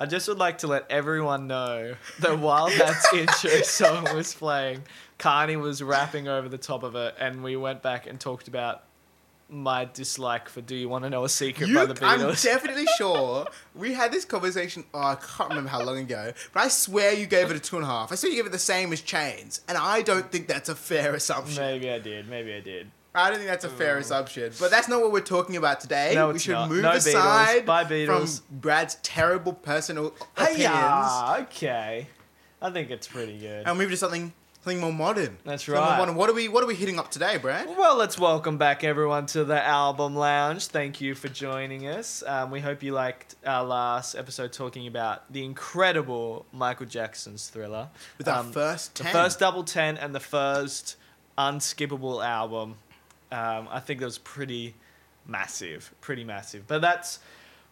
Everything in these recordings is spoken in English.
I just would like to let everyone know that while that intro song was playing, Carney was rapping over the top of it, and we went back and talked about my dislike for "Do You Want to Know a Secret" You, by the Beatles? I'm Beatles. definitely sure we had this conversation. Oh, I can't remember how long ago, but I swear you gave it a two and a half. I swear you gave it the same as Chains, and I don't think that's a fair assumption. maybe I did. Maybe I did. I don't think that's a fair assumption. But that's not what we're talking about today. No, we it's should not. move No Beatles. aside Bye, Beatles. from Brad's terrible personal opinions Hey, okay. I think it's pretty good. and move to something something more modern. That's Something more right. modern. What are we What are we hitting up today, Brad? Well, let's welcome back everyone to the Album Lounge. Thank you for joining us. Um, we hope you liked our last episode talking about the incredible Michael Jackson's Thriller. With our Um, first the 10. first double ten and the first unskippable album. Um, I think that was pretty massive, pretty massive. But that's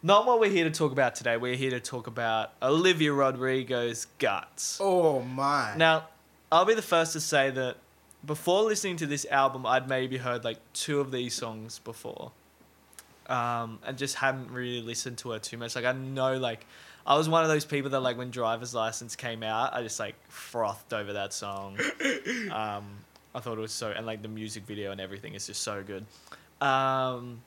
not what we're here to talk about today. We're here to talk about Olivia Rodrigo's Guts. Oh my! Now, I'll be the first to say that before listening to this album, I'd maybe heard like two of these songs before, um, and just hadn't really listened to her too much. Like I know, like I was one of those people that like when Driver's License came out, I just like frothed over that song. Um, I thought it was so, and like the music video and everything is just so good. Um,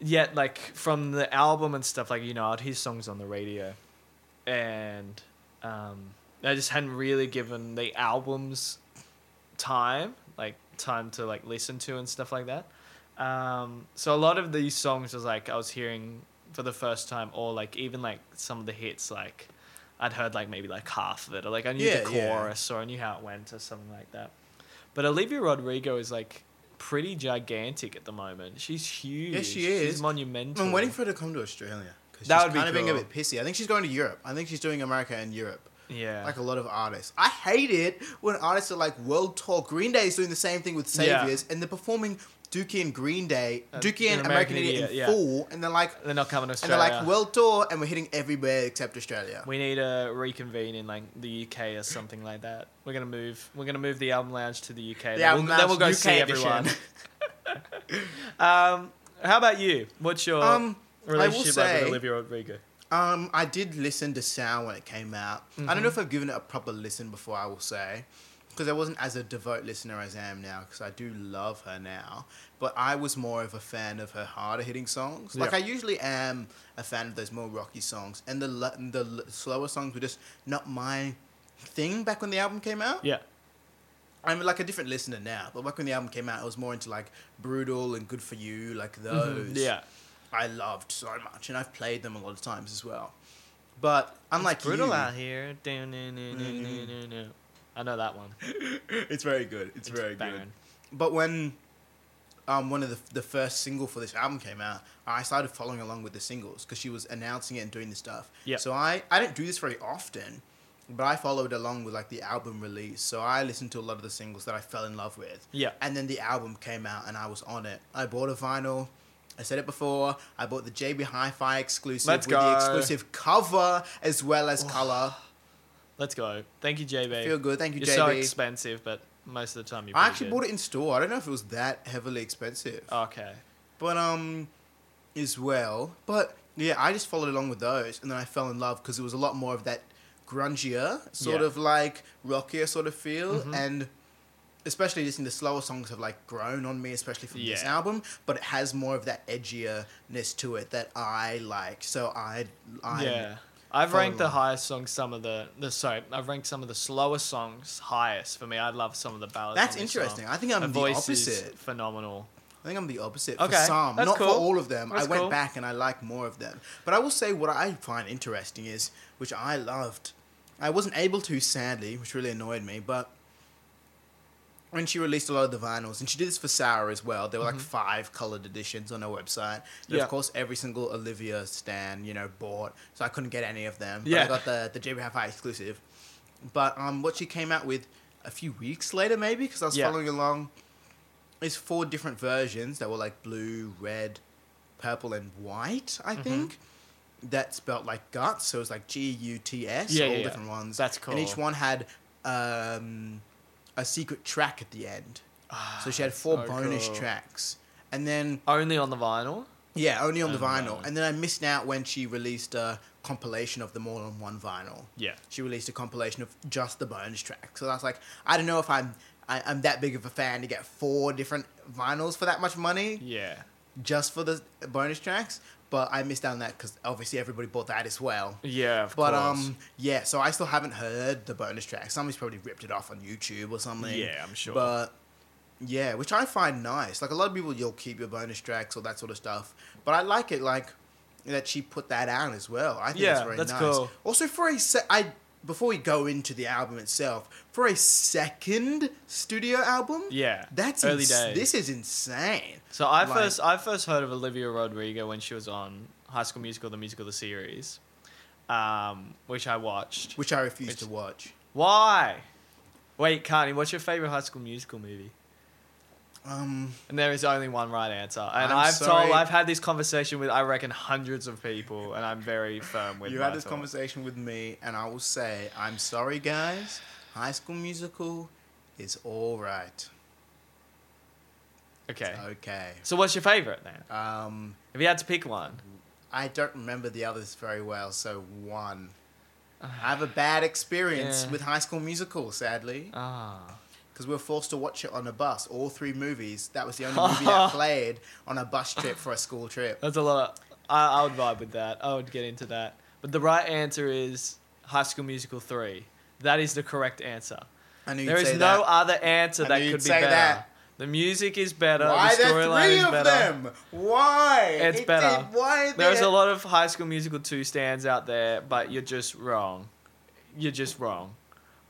yet, like from the album and stuff, like you know, I'd hear songs on the radio, and um, I just hadn't really given the albums time, like time to like listen to and stuff like that. Um, so a lot of these songs was like I was hearing for the first time, or like even like some of the hits, like I'd heard like maybe like half of it, or like I knew Yeah, the yeah. chorus, or I knew how it went, or something like that. But Olivia Rodrigo is like pretty gigantic at the moment. She's huge. Yes, she is. She's monumental. I'm waiting for her to come to Australia. That she's would be kind of being a bit pissy. I think she's going to Europe. I think she's doing America and Europe. Yeah. Like a lot of artists. I hate it when artists are like world tour. Green Day is doing the same thing with Yeah. Saviors, and they're performing Dookie and Green Day, Uh, Dookie and American, American Idiot Idiot, in yeah. full, and they're like, they're not coming to Australia. and they're like world tour, and we're hitting everywhere except Australia. We need to reconvene in like the UK or something like that. We're gonna move. We're gonna move the album lounge to the UK. The then, we'll, then we'll go see UK edition. everyone. um, how about you? What's your Um, I relationship like say- with Olivia Rodrigo? Um, I did listen to Sour when it came out. I Mm-hmm. don't know if I've given it a proper listen before. I will say, because I wasn't as a devout listener as I am now. Because I do love her now, but I was more of a fan of her harder hitting songs. Like Yeah. I usually am a fan of those more rocky songs, and the the slower songs were just not my thing back when the album came out. Yeah, I'm like a different listener now, but back when the album came out, I was more into like brutal and good for you, like those. Mm-hmm. yeah. I loved so much, and I've played them a lot of times as well. But unlike It's brutal you, out here. I know that one. it's very good. It's, very good. But when um, one of the the first single for this album came out, I started following along with the singles because she was announcing it and doing the stuff. Yep. So I I don't do this very often, but I followed along with like the album release. So I listened to a lot of the singles that I fell in love with. Yeah. And then the album came out and I was on it. I bought a vinyl. I said it before. I bought the JB Hi-Fi exclusive Let's with the exclusive cover as well as color. Let's go. Thank you, JB. Feel good. Thank you, You're so expensive, but most of the time you're. I actually good. bought it in store. I don't know if it was that heavily expensive. Okay. but um as well but yeah i just followed along with those and then i fell in love because it was a lot more of that grungier sort Yeah. of like rockier sort of feel Mhm. and especially listening to the slower songs have like grown on me especially from this album but it has more of that edgierness to it that i like so i i yeah. I've follow ranked the highest songs, some of the, the sorry, I've ranked some of the slower songs highest for me. I love some of the ballads. that's on this interesting Song. i think i'm the voice is opposite phenomenal. I think I'm the opposite Okay, for some, that's not for all of them. That's I went cool. back and I like more of them. But I will say what I find interesting is, which I loved. I wasn't able to, sadly, which really annoyed me. But when she released a lot of the vinyls, and she did this for Sour as well, there were like five colored editions on her website. Mm-hmm. Yeah. of course every single Olivia stan, you know, bought, so I couldn't get any of them. But Yeah. I got the the JB Hi-Fi exclusive. But um, what she came out with a few weeks later, maybe because I was Yeah. following along is four different versions that were like blue, red, purple, and white. I Mm-hmm. think that spelt like guts, so it was like G U T S, Yeah, all yeah. different ones. That's cool. And each one had um, a secret track at the end. Ah, so she had four so bonus cool. tracks, and then Only on the vinyl. Yeah, only on the oh, vinyl. vinyl. And then I missed out when she released a compilation of them all on one vinyl. Yeah. She released a compilation of just the bonus tracks. So I was like, I don't know if I'm I, I'm that big of a fan to get four different vinyls for that much money Yeah. just for the bonus tracks. But I missed out on that because obviously everybody bought that as well. Yeah, of But course. um, yeah. So I still haven't heard the bonus track. Somebody's probably ripped it off on YouTube or something. Yeah, I'm sure. But yeah, which I find nice. Like a lot of people, you'll keep your bonus tracks or that sort of stuff. But I like it, like that she put that out as well. I think Yeah, it's very that's nice. cool. Also, for a set, I before we go into the album itself, for a second studio album, yeah. that's early ins- days. This is insane. So I Like- first I first heard of Olivia Rodrigo when she was on High School Musical, the musical, the series, um, which I watched. Which I refused Which- to watch. Why? Wait, Carney, what's your favorite High School Musical movie? Um, And there is only one right answer. And i have told, I've had this conversation with, I reckon, hundreds of people, and I'm very firm with. you had this thought. conversation with me, and I will say, I'm sorry, guys. High School Musical is all right. Okay. Okay. So what's your favorite then? Um, If you had to pick one. I don't remember the others very well, so one. I have a bad experience Yeah. with High School Musical, sadly, Ah. Because we were forced to watch it on a bus. All three movies. That was the only movie that played on a bus trip for a school trip. That's a lot. Of, I, I would vibe with that. I would get into that. But the right answer is High School Musical 3. That is the correct answer. I knew you'd There is no that. other answer that could be say better. that. The music is better. Why the storyline three is of better. them? Why? It's It- better. it- why? There's a lot of High School Musical 2 stands out there, but you're just wrong. You're just wrong.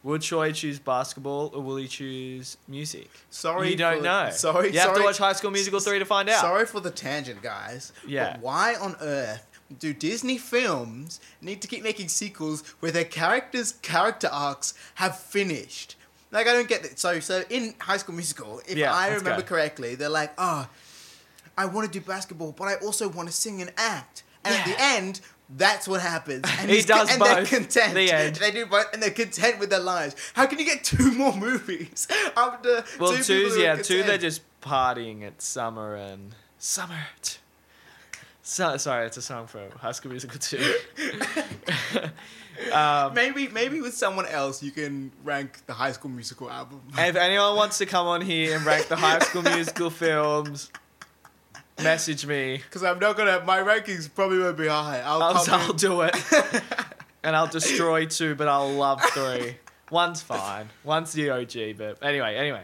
Would Troy choose basketball or will he choose music? Sorry, you don't for- know. Sorry, You have sorry. to watch High School Musical 3 to find out. Sorry for the tangent, guys. Yeah. But why on earth do Disney films need to keep making sequels where their characters' character arcs have finished? Like I don't get it. So so in High School Musical, if Yeah, I remember go. correctly, they're like, oh, I want to do basketball, but I also want to sing and act. And at the end, that's what happens. And He does and they're both. content. The end. They do both, and they're content with their lives. How can you get two more movies after Well, two two's people who are yeah, two they're just partying at summer and summer. t- So, sorry, it's a song from High School Musical 2. um, Maybe maybe with someone else you can rank the High School Musical album. if anyone wants to come on here and rank the High School Musical films, message me. Because I'm not gonna. My rankings probably won't be high. I'll, I'll, I'll do it. and I'll destroy two, but I'll love three. One's fine. One's the OG, but anyway, anyway.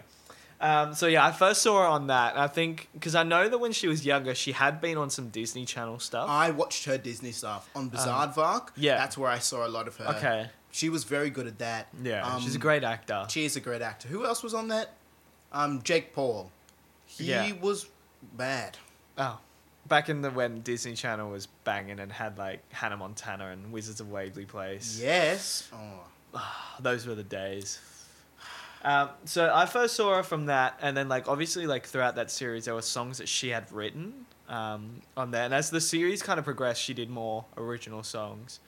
Um, so yeah, I first saw her on that. I think because I know that when she was younger, she had been on some Disney Channel stuff. I watched her Disney stuff on Bizaardvark. Um, yeah. that's where I saw a lot of her. okay, she was very good at that. yeah, Um, she's a great actor. She is a great actor. Who else was on that? Um, Jake Paul. He Yeah. was bad. Oh, back in the when Disney Channel was banging and had like Hannah Montana and Wizards of Waverly Place. Yes. Oh. those were the days. Um, so I first saw her from that, and then like obviously like throughout that series, there were songs that she had written um, on there, and as the series kind of progressed, she did more original songs,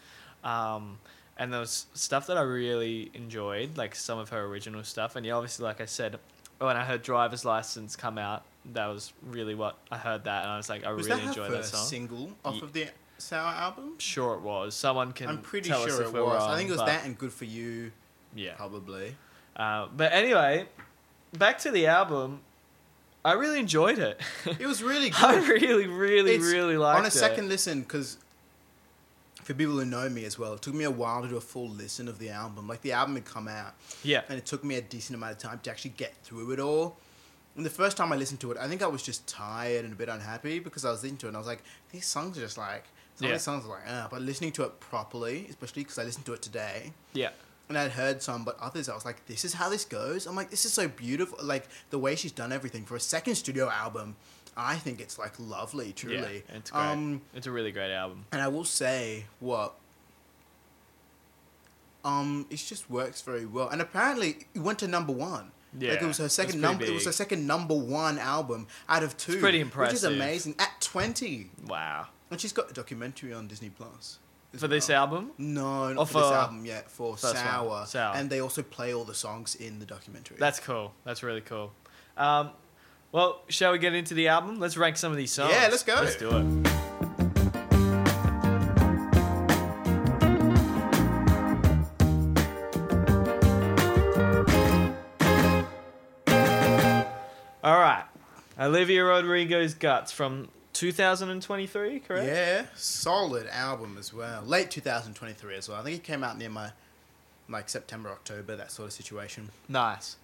um, and there was stuff that I really enjoyed, like some of her original stuff, and yeah, obviously like I said, when I heard Driver's License come out, that was really what I heard that, and I was like, I Was really that her enjoyed that song. single off Ye- of the Sour album? Sure, it was. Someone can. I'm pretty tell us sure if it was. Wrong, I think it was that and Good for You, Yeah. probably. Uh, but anyway, back to the album. I really enjoyed it. It was really good. I really, really, It's- really liked it. on a it. second listen because for people who know me as well it took me a while to do a full listen of the album like the album had come out Yeah. and it took me a decent amount of time to actually get through it all and the first time i listened to it i think i was just tired and a bit unhappy because i was listening to it and i was like these songs are just like some Yeah. of these songs are like ah but listening to it properly especially because i listened to it today Yeah. and I'd heard some, but others I was like, this is how this goes. I'm like, this is so beautiful. Like the way she's done everything for a second studio album, I think it's like lovely, truly. Yeah. It's great. Um, it's a really great album. and I will say what. Um, it just works very well, and apparently it went to number one. Like Yeah, it was her second number. It was her second number one album out of two. pretty Which is amazing at twenty, Wow. and she's got a documentary on Disney Plus. For this album? No, not Or for this album yet. For one, Sour. Sour. and they also play all the songs in the documentary. That's cool. That's really cool. Um, well, shall we get into the album? Let's rank some of these songs. Yeah, let's go. Let's do it. Olivia Rodrigo's Guts from 2023, correct? Yeah, solid album as well. Late 2023 as well. I think it came out near my like September, October, that sort of situation. Nice.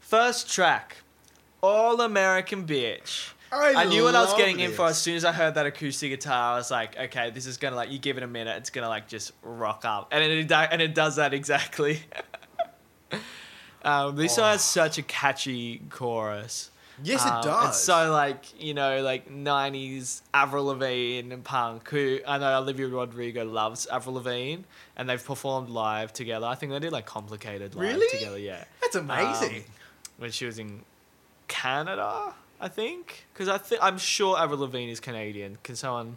First track, All American Bitch. I, knew what I was getting in for as soon as I heard that acoustic guitar. I was like, okay, this is gonna like you give it a minute, it's gonna like just rock up, and it and it does that exactly. um, this song has such a catchy chorus. Yes, Um, it does. It's so like you know like '90s Avril Lavigne and punk. Who I know Olivia Rodrigo loves Avril Lavigne, and they've performed live together. I think they did like complicated live Really? together. Yeah, That's amazing. Um, when she was in Canada, I think, because I think I'm sure Avril Lavigne is Canadian. Can someone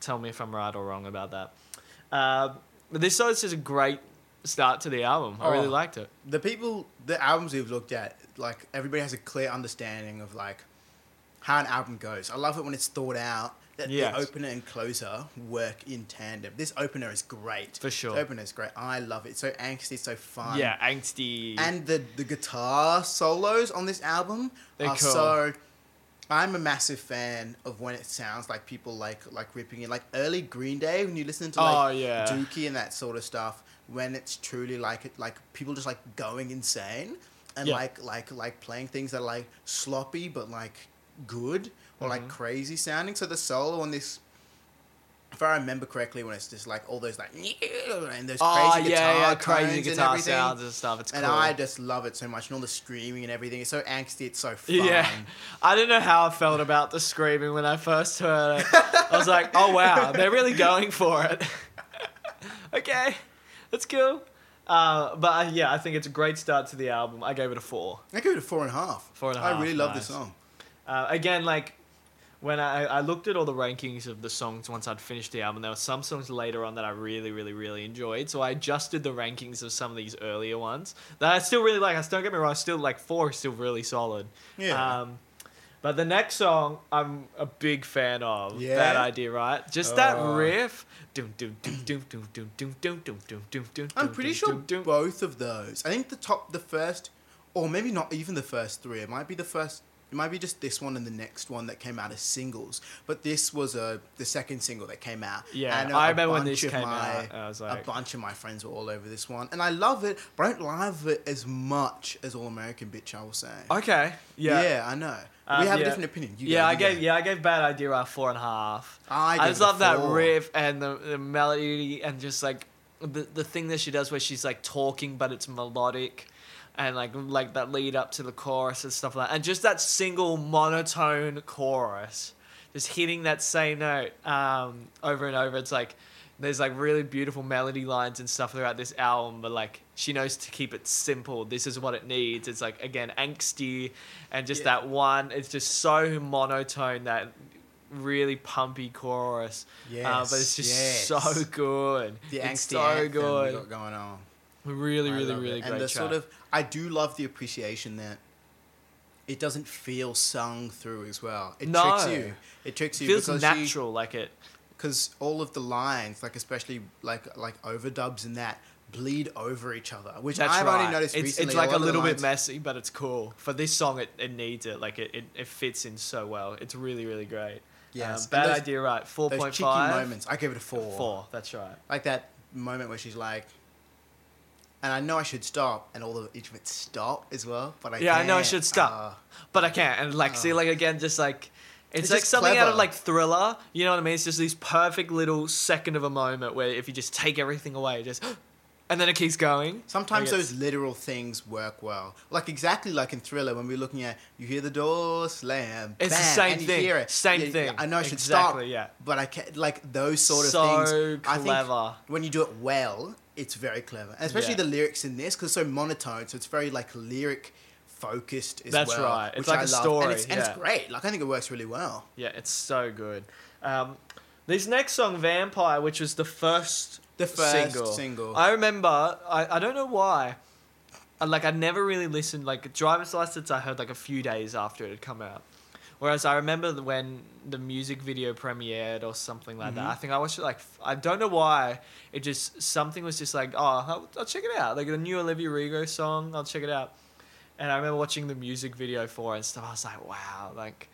tell me if I'm right or wrong about that? Uh, but this song is just a great start to the album. I really Oh. liked it. the people, the albums we've looked at, like everybody has a clear understanding of like how an album goes. I love it when it's thought out. That Yes. the opener and closer work in tandem. This opener is great. For sure. The opener is great. I love it. It's so angsty, so fun. Yeah, angsty. And the the guitar solos on this album They're are cool. so. I'm a massive fan of when it sounds like people like like ripping it, like early Green Day when you listen to like Oh, yeah. Dookie and that sort of stuff. When it's truly like like people just like going insane and Yeah. like like like playing things that are like sloppy but like good or like Mhm. crazy sounding. So the solo on this. If I remember correctly, when it's just like all those like and those oh crazy guitar yeah, crazy and guitar everything. sounds and stuff. It's And cool. I just love it so much, and all the screaming and everything. It's so angsty. It's so fun. Yeah, I didn't know how I felt about the screaming when I first heard it. I was like, "Oh wow, they're really going for it." okay, that's cool. Uh, but uh, yeah, I think it's a great start to the album. I gave it a four. I gave it a four and a half. Four and a I half, really love this song. Uh, again, like when I, I looked at all the rankings of the songs once I'd finished the album, there were some songs later on that I really, really, really enjoyed. So I adjusted the rankings of some of these earlier ones that I still really like. I still don't get me wrong, still like four is still really solid. Yeah. Um, but the next song, I'm a big fan of yeah. that idea, right? Just oh. that riff. I'm pretty sure both of those. I think the top, the first, or maybe not even the first three. It might be the first. It might be just this one and the next one that came out as singles. But this was a the second single that came out. Yeah, and a, I remember when this came my, out. I was like, a bunch of my friends were all over this one, and I love it, but I don't love it as much as All American Bitch. I will say. Okay. Yeah. Yeah, I know. Um, we have yeah. a different opinion. You yeah, go, I gave go. yeah I gave Bad Idea a four and a half. I, I, just love that riff and the, the melody and just like the the thing that she does where she's like talking but it's melodic and like like that lead up to the chorus and stuff like that and just that single monotone chorus just hitting that same note um, over and over it's like there's like really beautiful melody lines and stuff throughout this album but like she knows to keep it simple this is what it needs it's like again angsty and just Yeah. that one it's just so monotone that really pumpy chorus Yes, uh, but it's just yes. so good The it's angsty so good got going on. really I really love it. really great and the track. sort of I do love the appreciation that it doesn't feel sung through as well. It No. tricks you. It tricks you feels because natural like it because all of the lines, like especially like like overdubs and that, bleed over each other, which That's I've right. only noticed it's, recently. it's like a, the little bit messy, but it's cool. For this song, it, it needs it. Like it, it, it fits in so well. It's really really great. Yes, Um, bad those- idea. Right. Four point cheeky moments. I give it a four. Four. That's right. Like that moment where she's like, and I know I should stop, and all of each of it stop as well, but I Yeah, I know I should stop. Ah. But I can't. And like, see, Oh. like again, just like. It's, It's like something out of like thriller, you know what I mean? It's just this perfect little second of a moment where if you just take everything away, just and then it keeps going. Sometimes those literal things work well. Like exactly like in Thriller when we're looking at you hear the door slam. It's the same and you thing. Hear it. Same Yeah, thing. I know I should Exactly, stop. yeah. But I can't like those sort of So things. I clever. think when you do it well, it's very clever. And especially Yeah. the lyrics in this because it's so monotone, so it's very like lyric focused as That's well. right. It's like I a love. story, And it's, and yeah. it's great. Like I think it works really well. Yeah, it's so good. Um, this next song, Vampire, which was the first The first single. single. I remember. I, I don't know why. I, like I never really listened. Like Driver's License, I heard like a few days after it had come out. Whereas I remember when the music video premiered or something like that. Mhm. I think I watched it like I don't know why. It just something was just like oh I'll, I'll check it out. Like the new Olivia Rodrigo song, I'll check it out. And I remember watching the music video for it and stuff. I was like, wow, like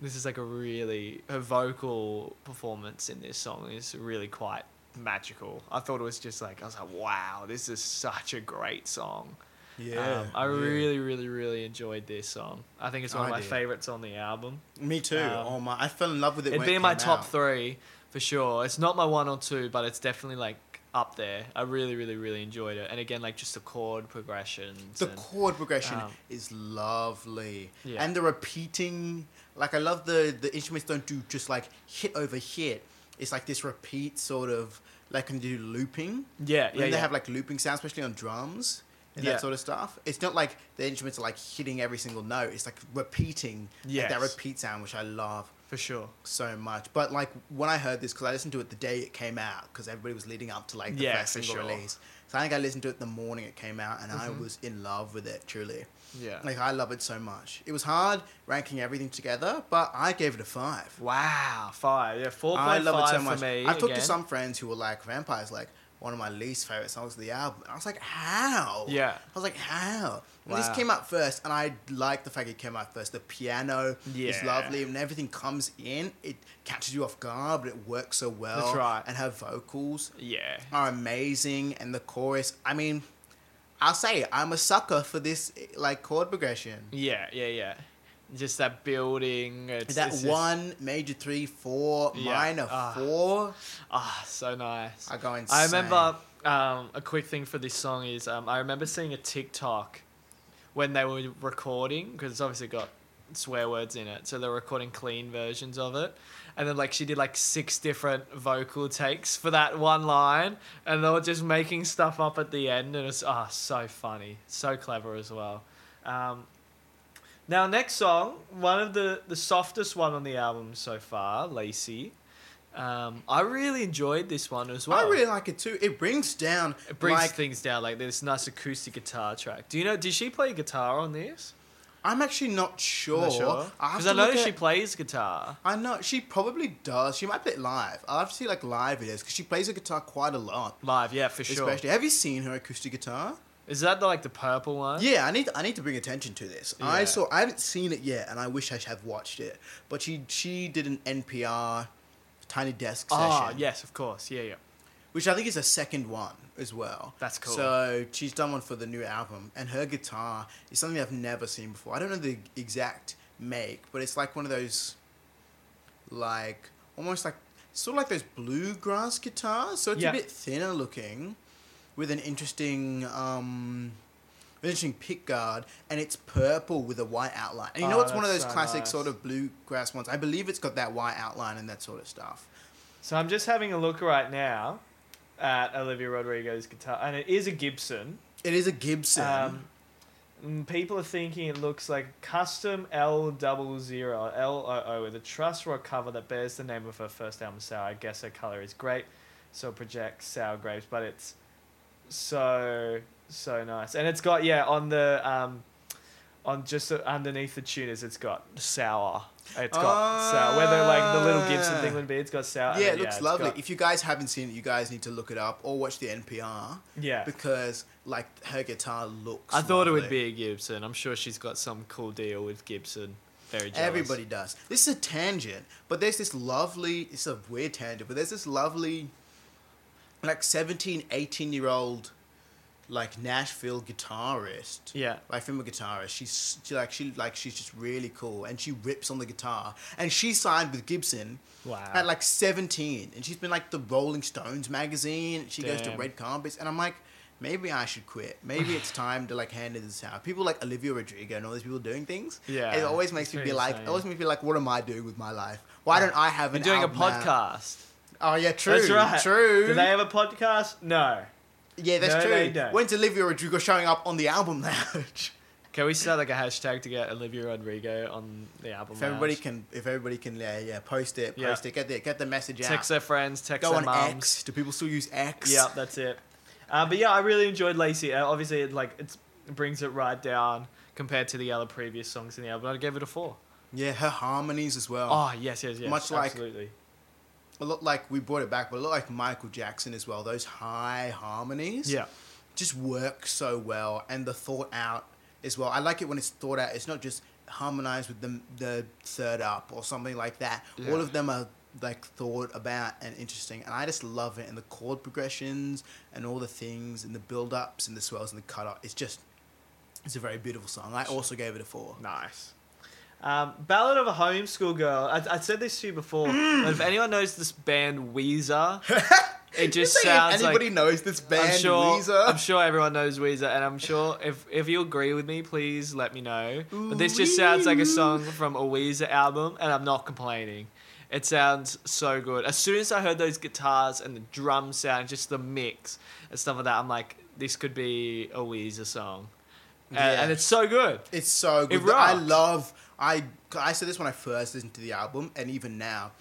this is like a really her vocal performance in this song is really quite magical. I thought it was just like I was like, wow, this is such a great song. Yeah. Um, I yeah. really, really, really enjoyed this song. I think it's one of my did. favorites on the album. Me too. um, oh my! I fell in love with it. It'd be it in my top out. three for sure. It's not my one or two, but it's definitely like up there. I really, really, really enjoyed it. And again, like just the chord progression. The and- chord progression um, is lovely, Yeah. and the repeating. Like I love the the instruments don't do just like hit over hit. It's like this repeat sort of like when you do looping. yeah, When yeah, they yeah. have like looping sounds, especially on drums and Yeah. that sort of stuff. It's not like the instruments are like hitting every single note. It's like repeating like, that repeat sound, which I love for sure. so much. But like when I heard this, because I listened to it the day it came out, because everybody was leading up to like the Yeah, first single sure. release. I think I listened to it the morning it came out, and I Mhm. was in love with it. Truly, Yeah. like I love it so much. It was hard ranking everything together, but I gave it a five. wow, five. Yeah, four I love it so much. for me. I've talked to some friends who were like, "Vampires," like one of my least favorite songs of the album. And I was like, "How?" Yeah. I was like, "How?" And this came out first, and I like the fact it came out first. The piano is Yeah. lovely, and everything comes in. It catches you off guard, but it works so well. That's right. And her vocals Yeah. are amazing, and the chorus. I mean, I'll say I'm a sucker for this like chord progression. Yeah, yeah, yeah. Just that building. It's, that it's just- one major three four Yeah. minor Ah. four. Ah, so nice. I go insane. I remember um, a quick thing for this song is um, I remember seeing a TikTok when they were recording because it's obviously got swear words in it, so they're recording clean versions of it, and then like she did like six different vocal takes for that one line, and they were just making stuff up at the end, and it's ah so funny, so clever as well. Um, now next song, one of the the softest one on the album so far, Lacy. Um, I really enjoyed this one as well. I really like it too. It brings down It brings like things down like this nice acoustic guitar track. Do you know? Did she play guitar on this? I'm actually not sure. Not sure. I Because I know look she plays guitar. I know she probably does. She might play it live. I'll have to see like live videos because she plays the guitar quite a lot. Live, yeah, for sure. Especially, have you seen her acoustic guitar? Is that the, like the purple one? Yeah, I need I need to bring attention to this. I saw I haven't seen it yet, and I wish I have watched it. But she she did an NPR Tiny Desk session. Ah, yes, of course. Yeah, yeah. which I think is a second one as well. That's cool. So she's done one for the new album, and her guitar is something I've never seen before. I don't know the exact make, but it's like one of those, like almost like sort of like those bluegrass guitars. So it's Yeah. a bit thinner looking, with an interesting. um an Interesting pick guard, and it's purple with a white outline. And you know, Oh, it's one of those so classic nice. sort of bluegrass ones. I believe it's got that white outline and that sort of stuff. So I'm just having a look right now at Olivia Rodrigo's guitar, and it is a Gibson. It is a Gibson. Um, mm, people are thinking it looks like custom L double zero L O O with a truss rod cover that bears the name of her first album, Sour. I guess her color is great, so it projects sour grapes, but it's so so nice, and it's got yeah on the um on just underneath the tuners, it's got sour. It's got sour. Whether like the little Gibson thing would be, it's got sour. yeah, then, it looks it's lovely. got- If you guys haven't seen it, you guys need to look it up or watch the NPR yeah. because like her guitar looks. I thought it would be a Gibson. I'm sure she's got some cool deal with Gibson. Very jealous. Everybody does. This is a tangent, but there's this lovely. It's a weird tangent, but there's this lovely, like 17, 18 year old, like Nashville guitarist. Yeah. like female guitarist. She's she, like she like she's just really cool, and she rips on the guitar. And she signed with Gibson Wow. at like seventeen, and she's been like the Rolling Stones magazine. She goes to red carpets, and I'm like, maybe I should quit. Maybe it's time to like hand it this out. People like Olivia Rodrigo and all these people doing things. Yeah, it always makes me be very like, it always makes me feel like, what am I doing with my life? Why don't I have an doing a podcast? Oh yeah, true. That's right. True. Do they have a podcast? No. yeah, that's No, true. they don't. When's Olivia Rodrigo showing up on the album lounge? Can we start like a hashtag to get Olivia Rodrigo on the album? If everybody can, if everybody can, yeah, yeah, post it, Yeah. post it, get the get the message out. text their friends, text Go their on mums. X. Do people still use X? Yeah, that's it. Uh, but yeah, I really enjoyed Lacy. Uh, obviously, it, like it's, it brings it right down compared to the other previous songs in the album. I gave it a four. Yeah, her harmonies as well. Oh yes, yes, yes. Much like- A lot like we brought it back, but a lot like Michael Jackson as well. Those high harmonies. Yeah. Just work so well, and the thought out as well. I like it when it's thought out. It's not just harmonized with the the third up or something like that. Yeah. All of them are like thought about and interesting, and I just love it. And the chord progressions and all the things and the build ups and the swells and the cut up. It's just it's a very beautiful song. I also gave it a four. Nice. Um, Ballad of a Homeschool Girl. I, I said this to you before, but if anyone knows this band Weezer, it just sounds anybody like. knows this band I'm sure, Weezer. I'm sure everyone knows Weezer, and I'm sure if, if you agree with me, please let me know. But this just sounds like a song from a Weezer album, and I'm not complaining. It sounds so good. As soon as I heard those guitars and the drum sound, just the mix and stuff like that, I'm like, this could be a Weezer song. And, Yeah. and it's so good. It's so good. It I love. I I said this when I first listened to the album, and even now,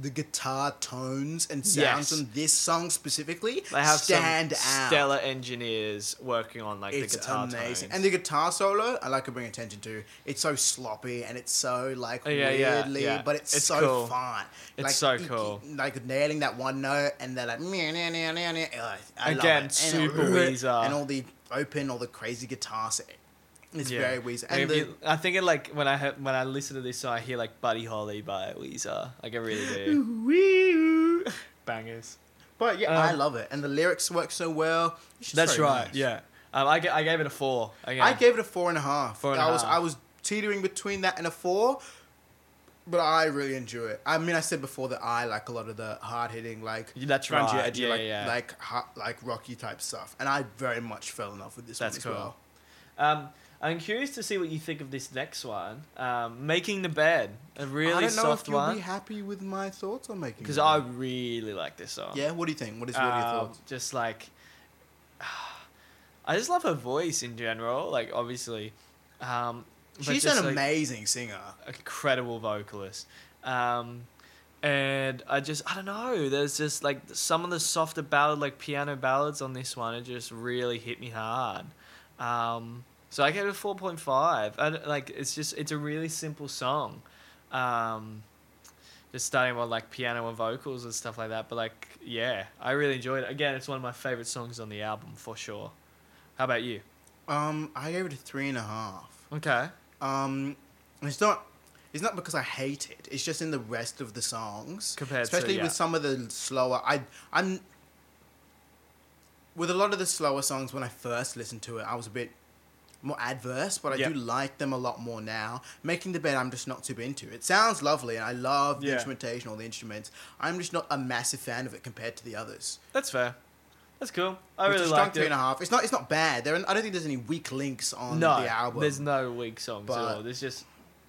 the guitar tones and sounds Yes. on this song specifically They have stand some out. stellar engineers working on like It's the guitar amazing, tones. and the guitar solo I like to bring attention to. It's so sloppy and it's so like Oh, yeah, yeah, weirdly, yeah. but it's, It's so cool. fun. It's like, so cool. like nailing that one note, and they're like, "Meow, meow, meow, meow, meow." Ugh, I love Again, super and, Weezer. and all the open, all the crazy guitars. It's Yeah. very Weezer, and the, you- I think it like when I heard, when I listen to this song, I hear like Buddy Holly by Weezer. Like I really do. Bangers. But yeah, I Um, love it, and the lyrics work so well. That's right. nice. Yeah. Um, I, ga- I gave it a four. Again. I gave it a four and a half. Four and a I was half. I was teetering between that and a four, but I really enjoy it. I mean, I said before that I like a lot of the hard hitting, like That's grungy, right. edgy, Yeah, like yeah. like like rocky type stuff, and I very much fell in love with this That's one as cool. well. Um, I'm curious to see what you think of this next one. Um, Making the Bed, a really I don't know soft if you'll one. be happy with my thoughts on making. Because the I bed. really like this song. yeah. What do you think? What is what are your Um, thoughts? Just like, I just love her voice in general. Like obviously, um, but She's just, an like, amazing singer. incredible vocalist. Um, and I just I don't know. There's just like some of the softer ballad like piano ballads on this one. It just really hit me hard. Um, so I gave it a four point five. Like it's just it's a really simple song. Um, just starting with like piano and vocals and stuff like that. But like yeah, I really enjoyed it. Again, it's one of my favorite songs on the album for sure. How about you? Um, I gave it a three and a half. Okay. Um, it's not. It's not because I hate it. It's just in the rest of the songs, Compared to, especially yeah. with some of the slower. I I'm with a lot of the slower songs. When I first listened to it, I was a bit more adverse, but I Yeah. do like them a lot more now. Making the bed, I'm just not super into. It sounds lovely, and I love the Yeah. instrumentation, all the instruments. I'm just not a massive fan of it compared to the others. That's fair. That's cool. I Which really like it. and a half. It's not. It's not bad. There. Are, I don't think there's any weak links on no, the album. there's no weak songs at all. There's just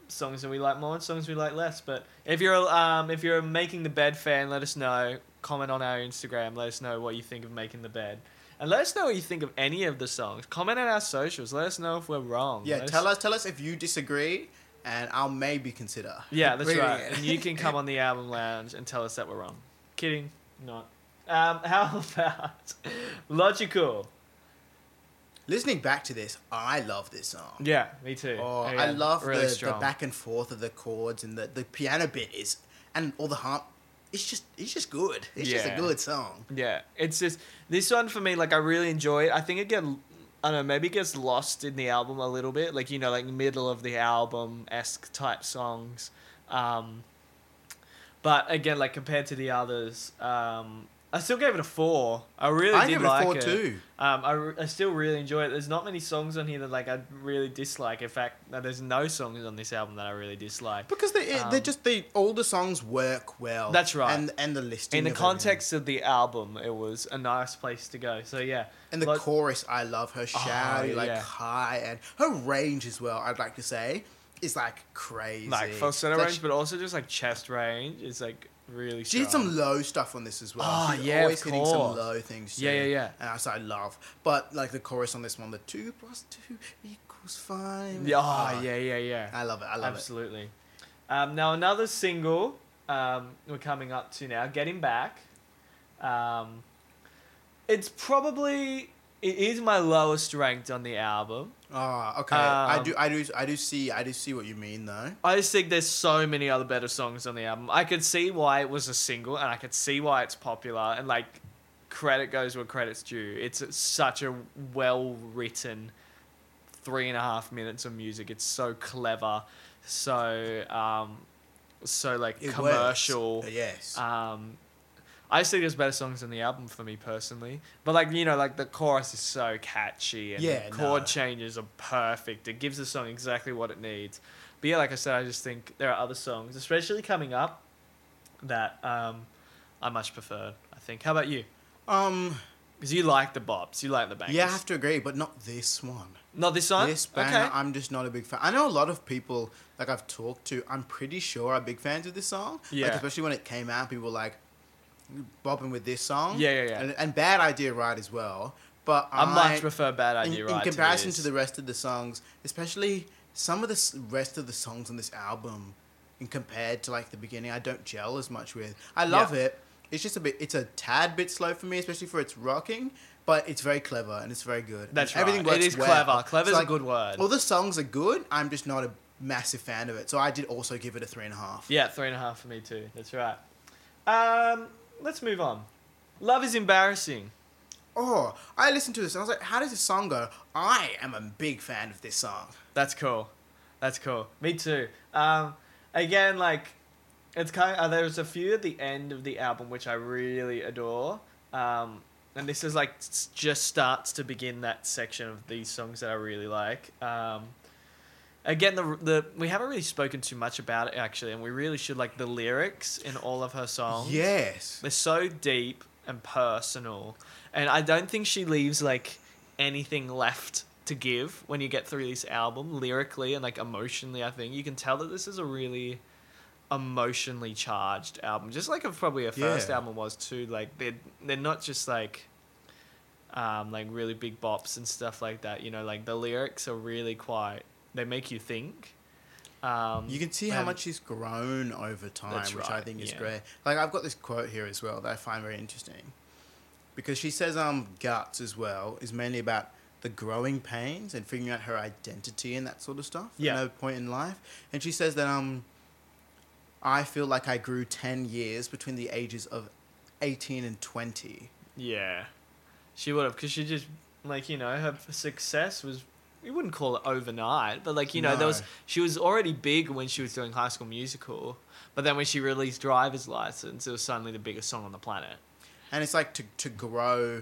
songs that we like more and songs we like less. But if you're um if you're a making the bed fan, let us know. Comment on our Instagram. Let us know what you think of making the bed. And let us know what you think of any of the songs. Comment on our socials. Let us know if we're wrong. Yeah, Let tell us tell us if you disagree, and I'll maybe consider. Yeah, that's reading right. it. And you can come on the album lounge and tell us that we're wrong. Kidding, not. Um, how about logical? Listening back to this, I love this song. Yeah, me too. Oh, Yeah, I love really the, the strong. back and forth of the chords and the, the piano bit is and all the harp. It's just it's just good. It's just a good song. Yeah, it's just this one for me. Like I really enjoy it. I think it get I don't know maybe it gets lost in the album a little bit. Like you know like middle of the album esque type songs. Um, but again, like compared to the others, um, I still gave it a four. I really I did give it a four it. too. Um, I, I still really enjoy it. There's not many songs on here that like I really dislike. In fact, no, there's no songs on this album that I really dislike. Because they they're Um, just the older songs work well. That's right. And and the listing In the of everything. context of the album, it was a nice place to go. So yeah, And the chorus, I love her shouty, like Oh, yeah. high, and her range as well. I'd like to say is like crazy. like falsetto Like, range, but also just like chest range It's like really. She did strong. some low stuff on this as well. Oh, She's yeah, of always hitting some course. low things. Too. Yeah, yeah, yeah. And that's what I love. But like the chorus on this one, the two plus two equals five. Yeah, oh, Ah, yeah, yeah, yeah. I love it. I love it. Absolutely. Um, now another single um, we're coming up to now, "Get Him Back." Um, it's probably it is my lowest ranked on the album. it. Oh, okay. I Um, do. I do. I do see. I do see what you mean though. I just think there's so many other better songs on the album. I could see why it was a single, and I could see why it's popular. And like, credit goes where credit's due. It's such a well written, three and a half minutes of music. It's so clever, so um, so like It works. commercial. Yes. Um, I think there's better songs on the album for me personally. But like you know, like the chorus is so catchy and Yeah, the chord no. changes are perfect. It gives the song exactly what it needs. But yeah, like I said, I just think there are other songs, especially coming up, that um, I much prefer. I think. How about you? um. Because you like the bops, you like the bangers. Yeah, I have to agree, but not this one. Not this one. This band, okay. I'm just not a big fan. I know a lot of people like I've talked to. I'm pretty sure are big fans of this song. Yeah. Like, especially when it came out, people were like bopping with this song. Yeah, yeah, yeah. And, and Bad Idea Right as well. But I I, much prefer Bad in, Idea in Right comparison to, to, the rest of the songs, especially some of the rest of the songs on this album, and compared to like the beginning, I don't gel as much with. I love Yeah. it. It's just a bit. It's a tad bit slow for me, especially for its rocking. But it's very clever and it's very good. That's And right. It is well. clever. Clever So, is like, a good word. all the songs are good. I'm just not a massive fan of it. So I did also give it a three and a half. Yeah, three and a half for me too. That's right. Um, let's move on. Love is embarrassing. Oh, I listened to this and I was like, how does this song go? I am a big fan of this song. That's cool. That's cool. Me too. Um, again, like it's kind of uh, there's a few at the end of the album which I really adore. Um, and this is like just starts to begin that section of these songs that I really like. Um, again, the the we haven't really spoken too much about it actually, and we really should like the lyrics in all of her songs. Yes. They're so deep and personal. And I don't think she leaves like anything left to give when you get through this album lyrically and like emotionally. I think you can tell that this is a really emotionally charged album, just like a, probably a first Yeah. album was too. Like they're they're not just like um, like really big bops and stuff like that. You know, like the lyrics are really quite. They make you think. Um, You can see how much she's grown over time, That's which I think is yeah. great. Like I've got this quote here as well that I find very interesting. Because she says um guts as well is mainly about the growing pains and figuring out her identity and that sort of stuff. Yeah. At no point in life. And she says that um I feel like I grew ten years between the ages of eighteen and twenty. Yeah, she would have because she just like you know her success was we wouldn't call it overnight, but like you know there was she was already big when she was doing High School Musical, but then when she released Driver's License, it was suddenly the biggest song on the planet. And it's like to, to grow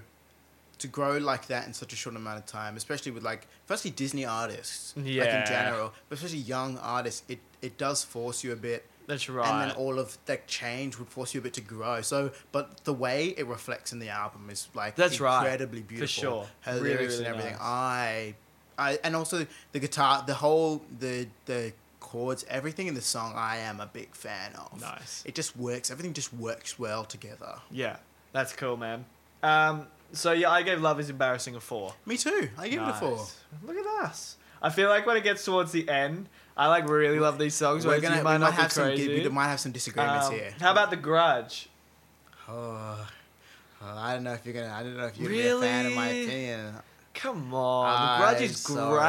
to grow like that in such a short amount of time, especially with like firstly Disney artists. Like Yeah. in general. But especially young artists, it, it does force you a bit That's right. and then all of that change would force you a bit to grow. So but the way it reflects in the album is like That's right. incredibly beautiful. sure. Her Really, lyrics really and everything. nice. I I and also the guitar the whole the the chords, everything in the song I am a big fan of. Nice. It just works. Everything just works well together. yeah, that's cool, man. Um, so yeah, I gave Love Is Embarrassing a four. Me too. I give it a four. Look at us. I feel like when it gets towards the end, I like really love these songs. We're gonna you we might might have some we might have some disagreements Um, here. How about The Grudge? Oh, oh, I don't know if you're gonna. I don't know if you're gonna be a fan of my opinion. Come on, The Grudge is sorry.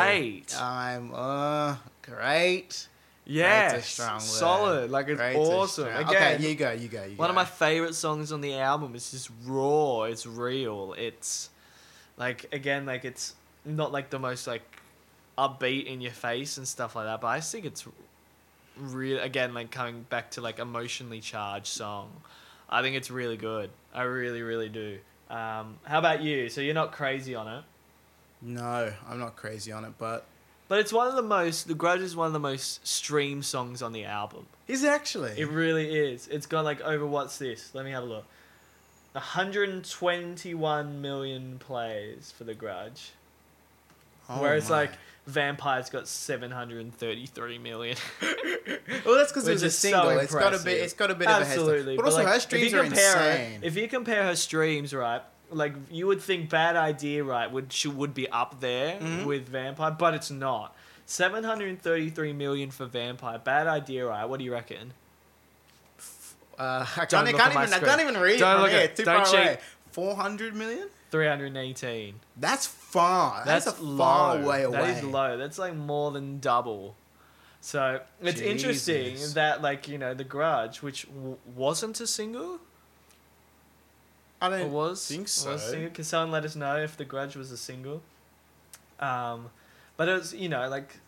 great. I'm uh great. Yeah, Great's a strong word. solid. Like it's Great's a awesome. strong- Again, okay, you go, you go, you go. one of my favorite songs on the album. It's just raw. It's real. It's like again, like it's not like the most like upbeat in your face and stuff like that. But I just think it's real. Again, like coming back to like emotionally charged song. I think it's really good. I really, really do. Um, how about you? So you're not crazy on it. No, I'm not crazy on it, but But it's one of the most. The Grudge is one of the most streamed songs on the album. is it actually? It really is. It's got like over what's this? Let me have a look. 121 million plays for The Grudge. Oh whereas my. like Vampire's got 733 million. well, that's because it which was a is so single. it's got a impressive. bit. It's got a bit of a head Absolutely. start. But, also like, her if streams you are compare her- insane. if you compare her streams, right, like you would think Bad Idea, right, would she would be up there Mhm. with Vampire, but it's not. 733 million for Vampire. Bad Idea, right? What do you reckon? uh, I can't, I can't even. I can't even read Don't it from look here. at- too don't far cheat. away. Four hundred million. 318. That's far. That's, That's, a low. far way away. That is low. That's like more than double. So it's interesting that like you know the Grudge, which w- wasn't a single, I don't was think so. Was single? Can someone let us know if the Grudge was a single? Um, but was, you know like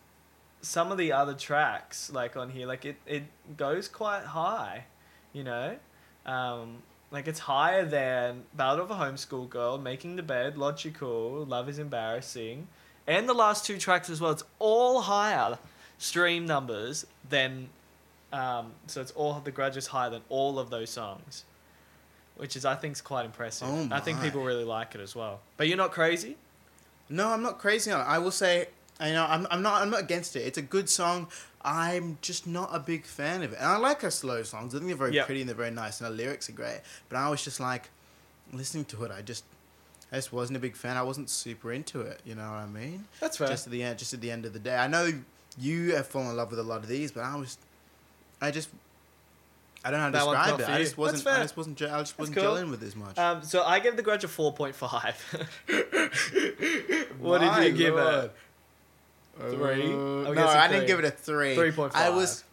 some of the other tracks like on here like it it goes quite high, you know, um, like it's higher than Ballad of a Homeschool Girl, Making the Bed, Logical, Love is Embarrassing, and the last two tracks as well. It's all higher stream numbers than, um, so it's all the Grudge is higher than all of those songs, which is I think is quite impressive. Oh I think people really like it as well. But you're not crazy. No, I'm not crazy on it. I will say, you know, I'm, I'm not I'm not against it. It's a good song. I'm just not a big fan of it. And I like her slow songs. I think they're very Yep. pretty and they're very nice and her lyrics are great. But I was just like listening to it. I just I just wasn't a big fan. I wasn't super into it. You know what I mean? That's fair. Just at the end, just at the end of the day. I know you have fallen in love with a lot of these, but I was, I just. I don't know how to That describe not it. for I just wasn't. I just wasn't. ge- I just wasn't cool. gelling with this much. Um, so I gave the Grudge a four point five. what My did you give lord. it? Three? Uh, I'll no, guess a I didn't give it a three. 3.5. I was.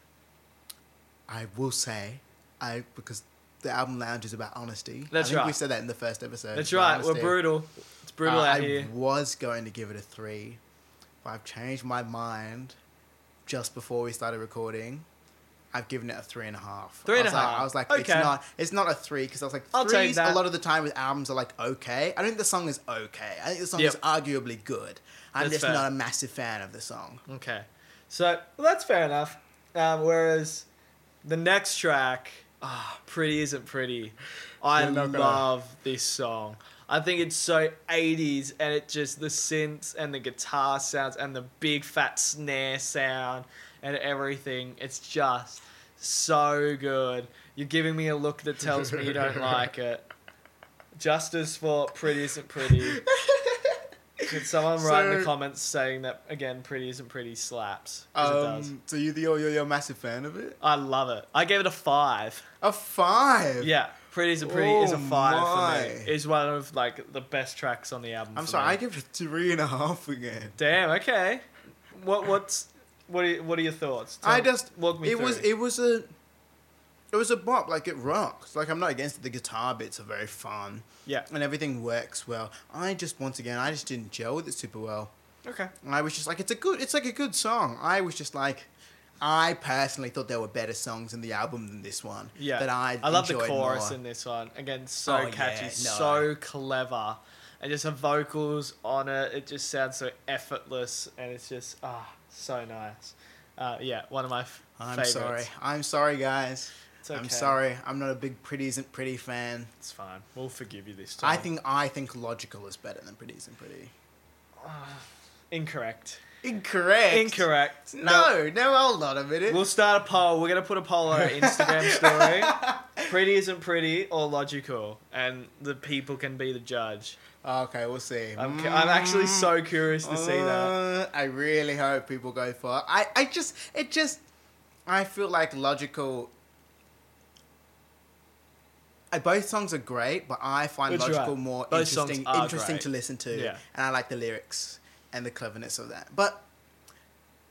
I will say, I because the album lounge is about honesty. That's I think we said that in the first episode. That's It's about right. We're brutal. It's brutal Uh, out I here. I was going to give it a three, but I've changed my mind just before we started recording. I've given it a three and a half. Three and a like, half. I was like, Okay. it's not, it's not a three because I was like, I'll threes a lot of the time with albums are like okay. I don't think the song is okay. I think the song Yep. is arguably good. I'm That's just fair. not a massive fan of the song. Okay. So well, that's fair enough. Um, whereas the next track, ah, Pretty Isn't Pretty, I You're gonna- love this song. I think it's so 80s and it just, the synths and the guitar sounds and the big fat snare sound and everything. It's just so good. You're giving me a look that tells me you don't like it. Justice for Pretty Isn't Pretty. Could someone write in the So- comments saying that again, Pretty Isn't Pretty slaps? 'Cause it does. Um, so you, you're, you're, you're a massive fan of it? I love it. I gave it a five. A five. Yeah, Pretty Isn't Pretty is a Oh five for my. me. It's one of like the best tracks on the album. I'm for sorry. me. I give it a three and a half again. Damn. Okay. What what's what are, what are your thoughts? I just walk me it through. was it was a it was a bop like it rocks like I'm not against it the guitar bits are very fun yeah. and everything works well I just once again I just didn't gel with it super well Okay. and I was just like it's a good it's like a good song I was just like I personally thought there were better songs in the album than this one Yeah. that I I love the chorus more. in this one. Again, so Oh, catchy, yeah, no. so clever. And just the vocals on it, it just sounds so effortless and it's just ah so nice. Uh, yeah, one of my f- I'm favorites. sorry I'm sorry guys It's okay. I'm sorry I'm not a big Pretty Isn't Pretty fan It's fine. We'll forgive you this time. I think I think Logical is better than Pretty Isn't Pretty incorrect. incorrect Incorrect. No, no, hold on a minute. We'll start a poll. We're gonna put a poll on our Instagram story. pretty isn't pretty or logical, and the people can be the judge. okay, we'll see. I'm, cu- I'm actually so curious to see that. Uh, I really hope people go for it. I, I just, it just, I feel like logical. I, both songs are great, but I find Which logical more Both songs interesting, are interesting great. to listen to, Yeah. and I like the lyrics and the cleverness of that. But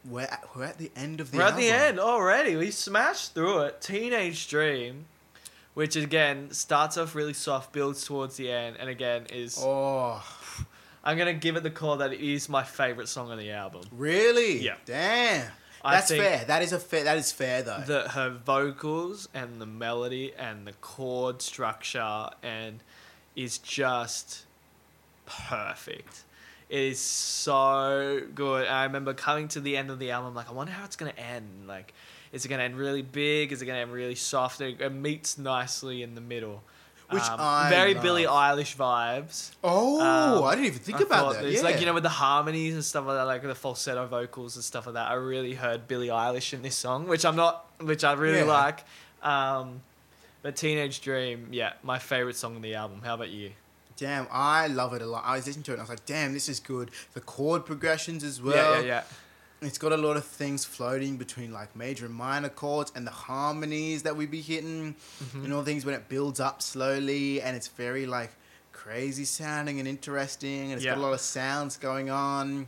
we're at, we're at the end of the. We're at the album. end already. We smashed through it. Teenage Dream, which again starts off really soft, builds towards the end, and again is. Oh, I'm gonna give it the call that it is my favorite song on the album. really? Yeah. Damn. That's fair. That is a fair. That is fair though. the her vocals and the melody and the chord structure and is just perfect. It is so good. I remember coming to the end of the album, like I wonder how it's gonna end. Like, is it gonna end really big? Is it gonna end really soft? It, it meets nicely in the middle. Which Um, I very love. Billie Eilish vibes. oh, Um, I didn't even think I about that. It's yeah. like you know with the harmonies and stuff like that, like the falsetto vocals and stuff like that. I really heard Billie Eilish in this song, which I'm not, which I really Yeah. like. Um, but Teenage Dream, yeah, my favorite song on the album. How about you? Damn, I love it a lot. I was listening to it and I was like, damn, this is good. The chord progressions as well. yeah, yeah, yeah. It's got a lot of things floating between like major and minor chords and the harmonies that we be hitting Mm-hmm. and all things when it builds up slowly and it's very like crazy sounding and interesting and it's got a lot of sounds going on.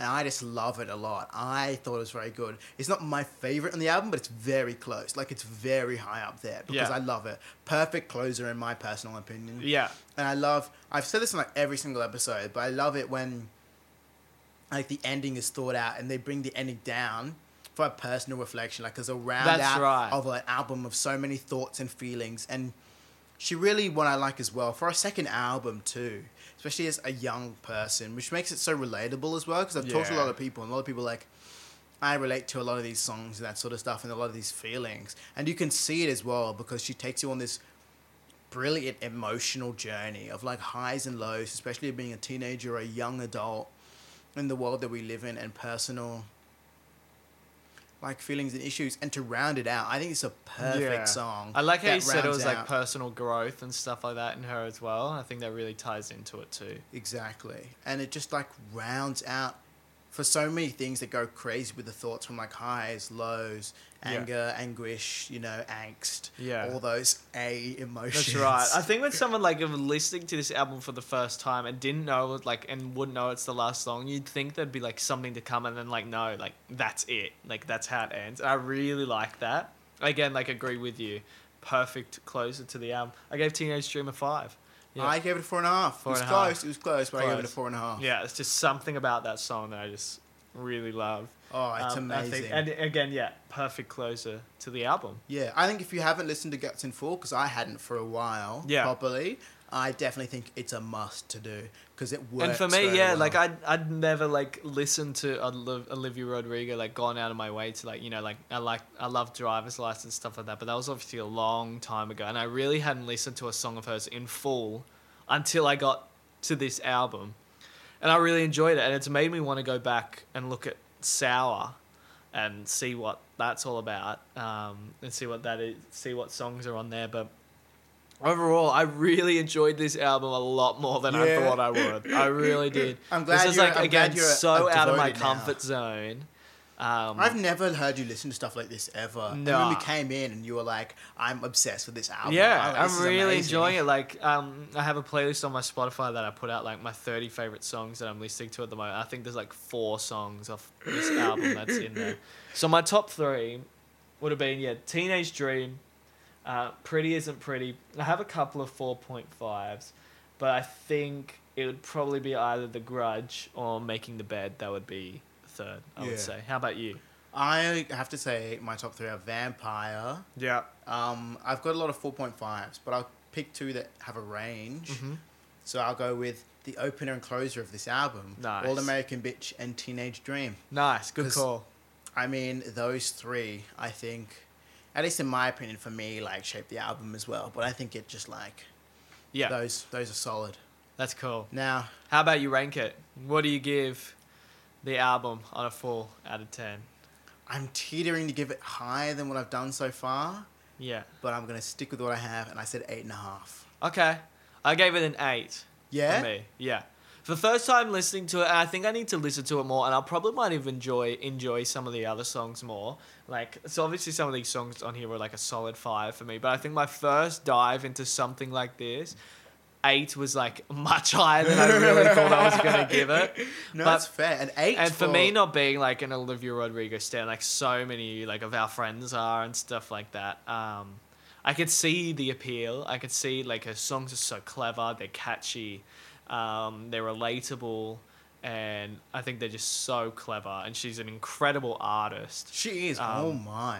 And I just love it a lot. I thought it was very good. It's not my favorite on the album, but it's very close. Like it's very high up there because Yeah. I love it. Perfect closer in my personal opinion. Yeah, And I love, I've said this in like every single episode, but I love it when like the ending is thought out and they bring the ending down for a personal reflection, like as a round That's out right. of an album of so many thoughts and feelings. And she really, what I like as well, for a second album too, especially as a young person, which makes it so relatable as well. Because I've talked to a lot of people, and a lot of people are like, I relate to a lot of these songs and that sort of stuff, and a lot of these feelings. And you can see it as well because she takes you on this brilliant emotional journey of like highs and lows, especially being a teenager or a young adult in the world that we live in, and personal like feelings and issues. And to round it out, I think it's a perfect Yeah. song. I like how you said it was like personal growth and stuff like that in her as well. I think that really ties into it too. Exactly. And it just like rounds out for so many things that go crazy with the thoughts from like highs, lows, Yeah. anger, anguish, you know, angst. Yeah. All those A emotions. That's right. I think when someone like if listening to this album for the first time and didn't know like and wouldn't know it's the last song, you'd think there'd be like something to come, and then like no, like that's it. Like that's how it ends. And I really like that. Again, like agree with you. Perfect closer to the album. I gave Teenage Dream a five. Yeah. I gave it a four and a half. Four it was and a half. close. It was close, but I gave it a four and a half. yeah, it's just something about that song that I just really love. Oh, it's Um, amazing. think- and again, yeah, perfect closer to the album. yeah, I think if you haven't listened to Guts in Full, because I hadn't for a while Yeah. properly, I definitely think it's a must to do because it works. and for me, yeah, well. like I'd, I'd never like listened to Olivia Rodrigo, like gone out of my way to like, you know, like I like, I love driver's license, stuff like that. But that was obviously a long time ago. And I really hadn't listened to a song of hers in full until I got to this album. And I really enjoyed it. And it's made me want to go back and look at Sour and see what that's all about um, and see what that is, see what songs are on there. But overall, I really enjoyed this album a lot more than I Yeah. thought I would. I really did. I'm glad this is you're- like I'm again glad you're a- so out of my devoted now. comfort zone. Um, I've never heard you listen to stuff like this ever. And when Nah. we came in and you were like, "I'm obsessed with this album." yeah, I was like, "This I'm really amazing." enjoying it. Like, um, I have a playlist on my Spotify that I put out, like my 30 favorite songs that I'm listening to at the moment. I think there's like four songs off this album that's in there. So my top three would have been yeah, Teenage Dream, uh, Pretty Isn't Pretty. I have a couple of 4.5s, but I think it would probably be either The Grudge or Making the Bed. That would be third. I Yeah. would say. How about you? I have to say my top three are Vampire. Yeah. Um, I've got a lot of 4.5s, but I'll pick two that have a range. hmm So I'll go with the opener and closer of this album, Nice. All American Bitch and Teenage Dream. Nice. Good 'Cause- call. I mean, those three, I think, at least in my opinion, for me, like shaped the album as well. But I think it just like Yeah. those those are solid. That's cool. Now, How about you rank it? What do you give the album on a four out of ten? I'm teetering to give it higher than what I've done so far, Yeah. but I'm gonna stick with what I have, and I said eight and a half. Okay. I gave it an eight. Yeah. For me. Yeah. For the first time listening to it, and I think I need to listen to it more, and I'll probably might even enjoy enjoy some of the other songs more. Like, so obviously some of these songs on here were like a solid five for me, but I think my first dive into something like this, eight was like much higher than I really thought I was gonna give it. No, But- that's fair. And eight. and for me not being like an Olivia Rodrigo stan, like so many like of our friends are and stuff like that. Um, I could see the appeal. I could see like her songs are so clever, they're catchy, um, they're relatable, and I think they're just so clever. And she's an incredible artist. she is. um, oh my.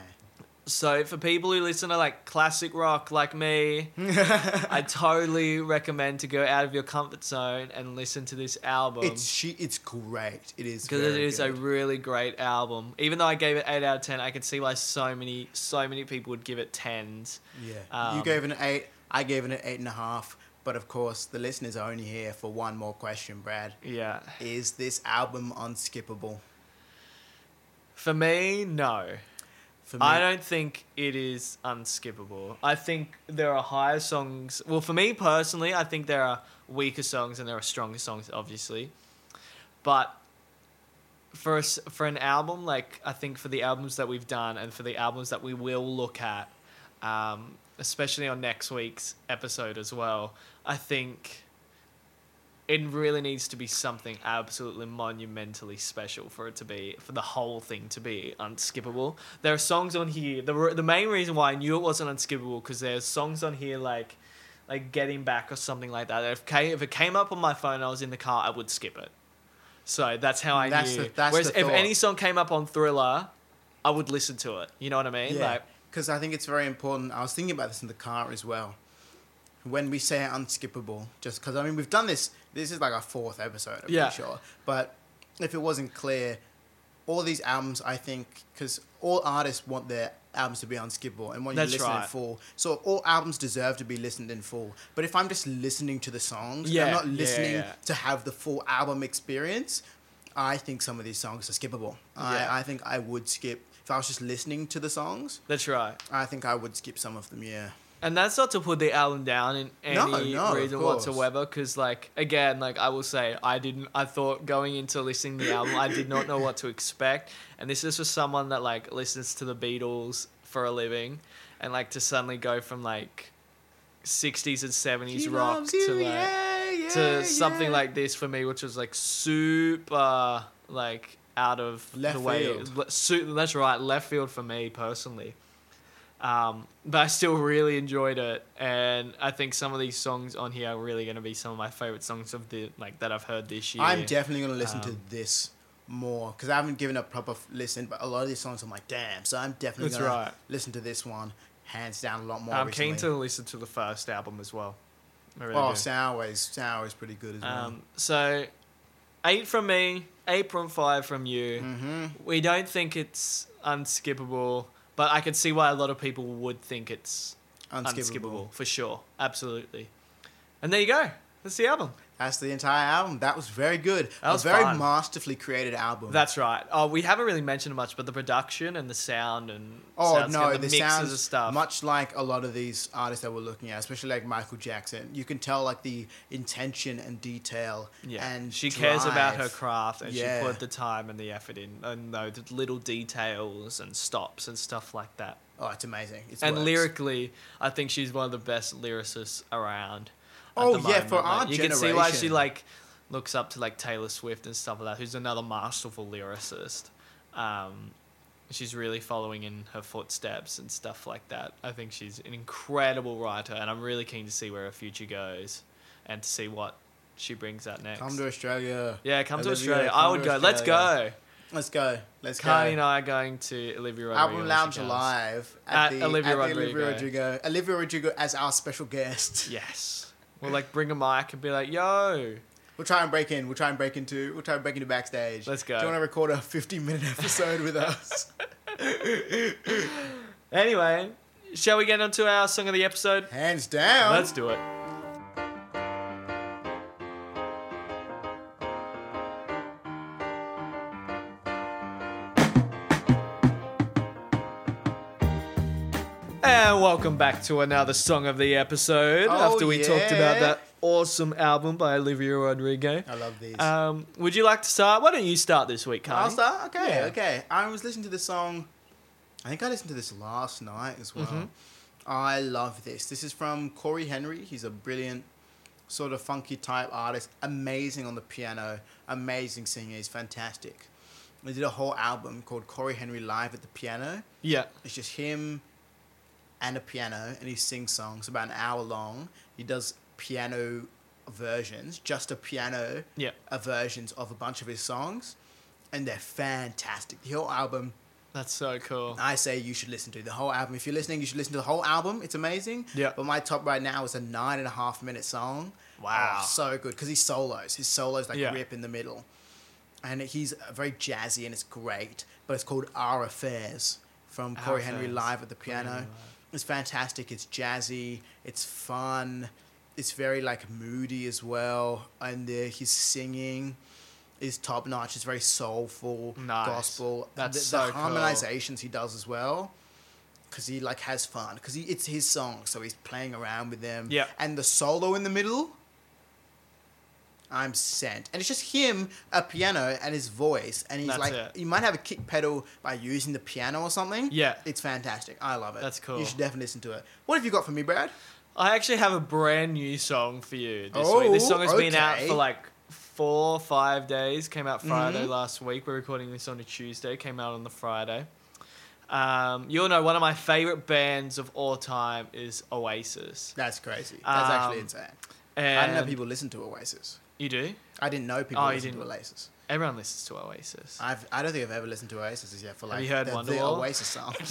So for people who listen to like classic rock like me, I totally recommend to go out of your comfort zone and listen to this album. It's she. It's great. It is because it is is a really great album. Even though I gave it eight out of ten, I can see why so many so many people would give it tens. Yeah. Um, you gave it an eight. I gave it an eight and a half. But of course, the listeners are only here for one more question, Brad. Yeah, Is this album unskippable? for me, no. For me, I don't think it is unskippable. I think there are higher songs. Well, for me personally, I think there are weaker songs and there are stronger songs, obviously. But for us, for an album, like I think for the albums that we've done and for the albums that we will look at, um, especially on next week's episode as well, I think it really needs to be something absolutely monumentally special for it to be for the whole thing to be unskippable. There are songs on here. The the main reason why I knew it wasn't unskippable because there's songs on here like like Get Him Back or something like that. If came, if it came up on my phone, and I was in the car, I would skip it. So that's how I That's knew. the- Whereas if any song came up on Thriller, I would listen to it. You know what I mean? Yeah, Like, because I think it's very important. I was thinking about this in the car as well. When we say unskippable, just because I mean we've done this. This is like our fourth episode. I'm Yeah. sure. But if it wasn't clear, all these albums, I think, because all artists want their albums to be unskippable and want you That's to listen in right. full. So all albums deserve to be listened in full. But if I'm just listening to the songs, Yeah, I'm not yeah, listening yeah. to have the full album experience. I think some of these songs are skippable. Yeah. I, I think I would skip if I was just listening to the songs. that's right. I think I would skip some of them. Yeah. And that's not to put the album down in any No, no, reason whatsoever. Because, like, again, like I will say, I didn't. I thought going into listening to the album, I did not know what to expect. And this is for someone that like listens to the Beatles for a living, and like to suddenly go from like '60s and '70s She rock to you, like yeah, yeah, to something yeah. like this for me, which was like super like out of Left the way. field. that's right, left field for me personally. Um, but I still really enjoyed it, and I think some of these songs on here are really going to be some of my favorite songs of the like that I've heard this year. I'm definitely listen to Um, this more because I haven't given a proper f- listen. But a lot of these songs I'm like, damn. So I'm definitely That's gonna listen to this one hands down a lot more. I'm recently. keen to listen to the first album as well. Really Oh, do. Sourways. Sourways pretty good as well. Um, so eight from me, point five from you. mm-hmm. We don't think it's unskippable, but I can see why a lot of people would think it's Unskippable. unskippable for sure. Absolutely. And there you go. That's the album. That's the entire album. That was very good. That was a very fun. masterfully created album. That's right. Oh, we haven't really mentioned much, but the production and the sound and Oh sounds no, good, the mixes sounds of stuff. much like a lot of these artists that we're looking at, especially like Michael Jackson. You can tell like the intention and detail. yeah, and she cares about her craft and Yeah. she put the time and the effort in, and the little details and stops and stuff like that. Oh, it's amazing. It's and works. lyrically, I think she's one of the best lyricists around. Oh, yeah, for moment. our Like, you can see why she like looks up to like Taylor Swift and stuff like that, who's another masterful lyricist. Um, she's really following in her footsteps and stuff like that. I think she's an incredible writer, and I'm really keen to see where her future goes and to see what she brings out next. Come to Australia. yeah, come to Australia. come I would go. Let's go. Let's go. Let's Carly go. and I are going to Olivia Rodrigo. Album Lounge. Live At at, the, Olivia at Rodrigo. Olivia Rodrigo. Olivia Rodrigo as our special guest. Yes. We'll like bring a mic and be like, yo. We'll try and break in. We'll try and break into. We'll try and break into backstage. Let's go. Do you want to record a 50 minute episode with us? Anyway, shall we get onto our song of the episode? Hands down. Let's do it. And welcome back to another song of the episode Oh, after we talked about that awesome album by Olivia Rodrigo. I love these. Um, would you like to start? Why don't you start this week, Carl? I'll start. Okay, Yeah. okay. I was listening to this song. I think I listened to this last night as well. Mhm. I love this. This is from Cory Henry. He's a brilliant, sort of funky type artist. Amazing on the piano. Amazing singer. He's fantastic. He did a whole album called Cory Henry Live at the Piano. Yeah. It's just him and a piano, and he sings songs about an hour long. He does piano versions, just a piano Yeah. versions of a bunch of his songs, and they're fantastic. The whole album, That's so cool. I say you should listen to the whole album. If you're listening, you should listen to the whole album. It's amazing. Yeah. But my top right now is a nine and a half minute song. Wow. Oh, so good because he solos. His solos like Yeah. rip in the middle, and he's very jazzy and it's great. But it's called Our Affairs from Cory Henry live at the piano. It's fantastic. It's jazzy. It's fun. It's very like moody as well, and uh, his singing is top notch. It's very soulful, Nice. gospel. That's the, so the cool. harmonizations he does as well. Because he like has fun. Because it's his song, so he's playing around with them. Yeah. And the solo in the middle, I'm sent. And it's just him, a piano, and his voice. And he's That's like, it. he might have a kick pedal by using the piano or something. Yeah. It's fantastic. I love it. That's cool. You should definitely listen to it. What have you got for me, Brad? I actually have a brand new song for you this Oh, week. This song has been out for like four, five days. Came out Friday Mhm. last week. We're recording this on a Tuesday. Came out on the Friday. Um, you'll know one of my favorite bands of all time is Oasis. That's crazy. That's actually Um, insane. And I don't know people listen to Oasis. You do? I didn't know people Oh, listened to. Oasis. Everyone listens to Oasis. I've I don't think I've ever listened to Oasis yet for like you heard the, the Oasis song.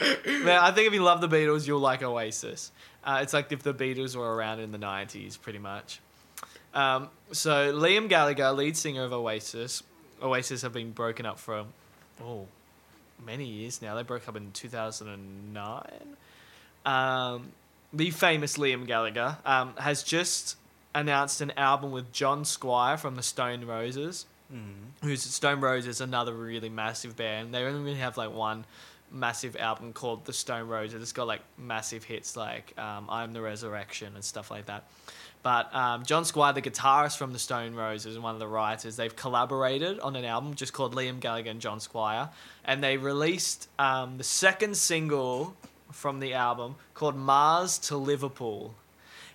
Man, I think if you love the Beatles, you'll like Oasis. Uh, it's like if the Beatles were around in the 90s, pretty much. Um, so, Liam Gallagher, lead singer of Oasis. Oasis have been broken up for, oh, many years now. They broke up in 2009. Um, the famous Liam Gallagher um, has just announced an album with John Squire from the Stone Roses who's Stone Roses, another really massive band. They only really have like one massive album called The Stone Roses. It's got like massive hits like um, I'm the Resurrection and stuff like that. But um, John Squire, the guitarist from the Stone Roses and one of the writers, they've collaborated on an album just called Liam Gallagher and John Squire. And they released um, the second single from the album called Mars to Liverpool.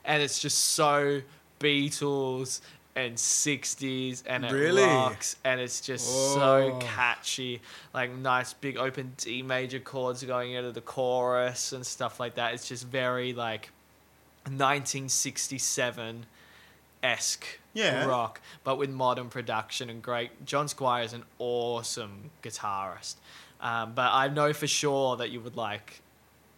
And it's just so Beatles and 60s and it Really? rocks and it's just so Oh. catchy like nice big open d major chords going into the chorus and stuff like that it's just very like 1967 esque Yeah. rock but with modern production and great john squire is an awesome guitarist um, but i know for sure that you would like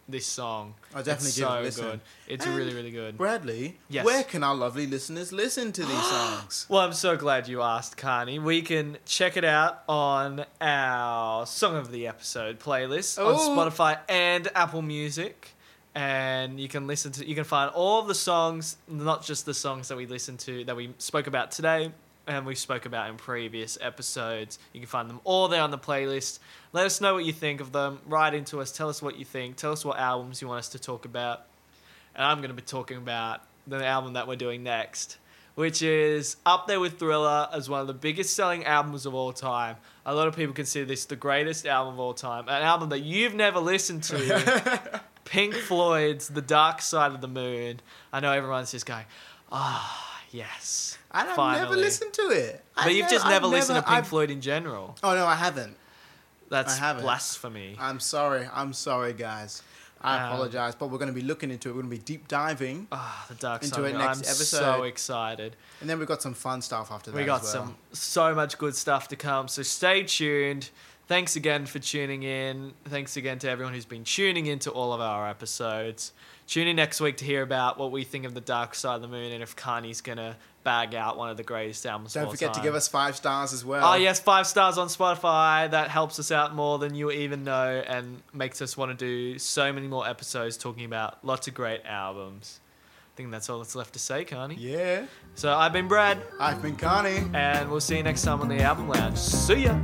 this song I'll definitely it's give it so a listen. good it's And really really good Bradley, Yes. where can our lovely listeners listen to these songs? Well, I'm so glad you asked, Carney. We can check it out on our Song of the Episode playlist on Oh. Spotify and Apple Music. And you can listen to, you can find all the songs, not just the songs that we listened to, that we spoke about today and we spoke about in previous episodes. You can find them all there on the playlist. Let us know what you think of them. Write into us. Tell us what you think. Tell us what albums you want us to talk about and I'm going to be talking about the album that we're doing next, which is up there with Thriller as one of the biggest selling albums of all time. A lot of people consider this the greatest album of all time, an album that you've never listened to. Pink Floyd's The Dark Side of the Moon. I know everyone's just going, ah, yes. And I've finally." never listened to it. But I've you've just I've never listened to Pink I've- Floyd in general. Oh no, I haven't. That's I haven't. blasphemy. I'm sorry. I'm sorry, guys. I Um, apologize, but we're going to be looking into it. We're going to be deep diving, Ah, the Dark Into Side. it next I'm episode. so excited. and then we've got some fun stuff after that. We got well. some so much good stuff to come. So stay tuned. Thanks again for tuning in. Thanks again to everyone who's been tuning into all of our episodes. Tune in next week to hear about what we think of the Dark Side of the Moon and if Carney's gonna bag out one of the greatest albums. of Don't forget to give us five stars as well. Oh yes, five stars on Spotify. That helps us out more than you even know, and makes us want to do so many more episodes talking about lots of great albums. I think that's all that's left to say, Carney. Yeah. So I've been Brad, I've been Connie. and we'll see you next time on the Album Lounge. See ya.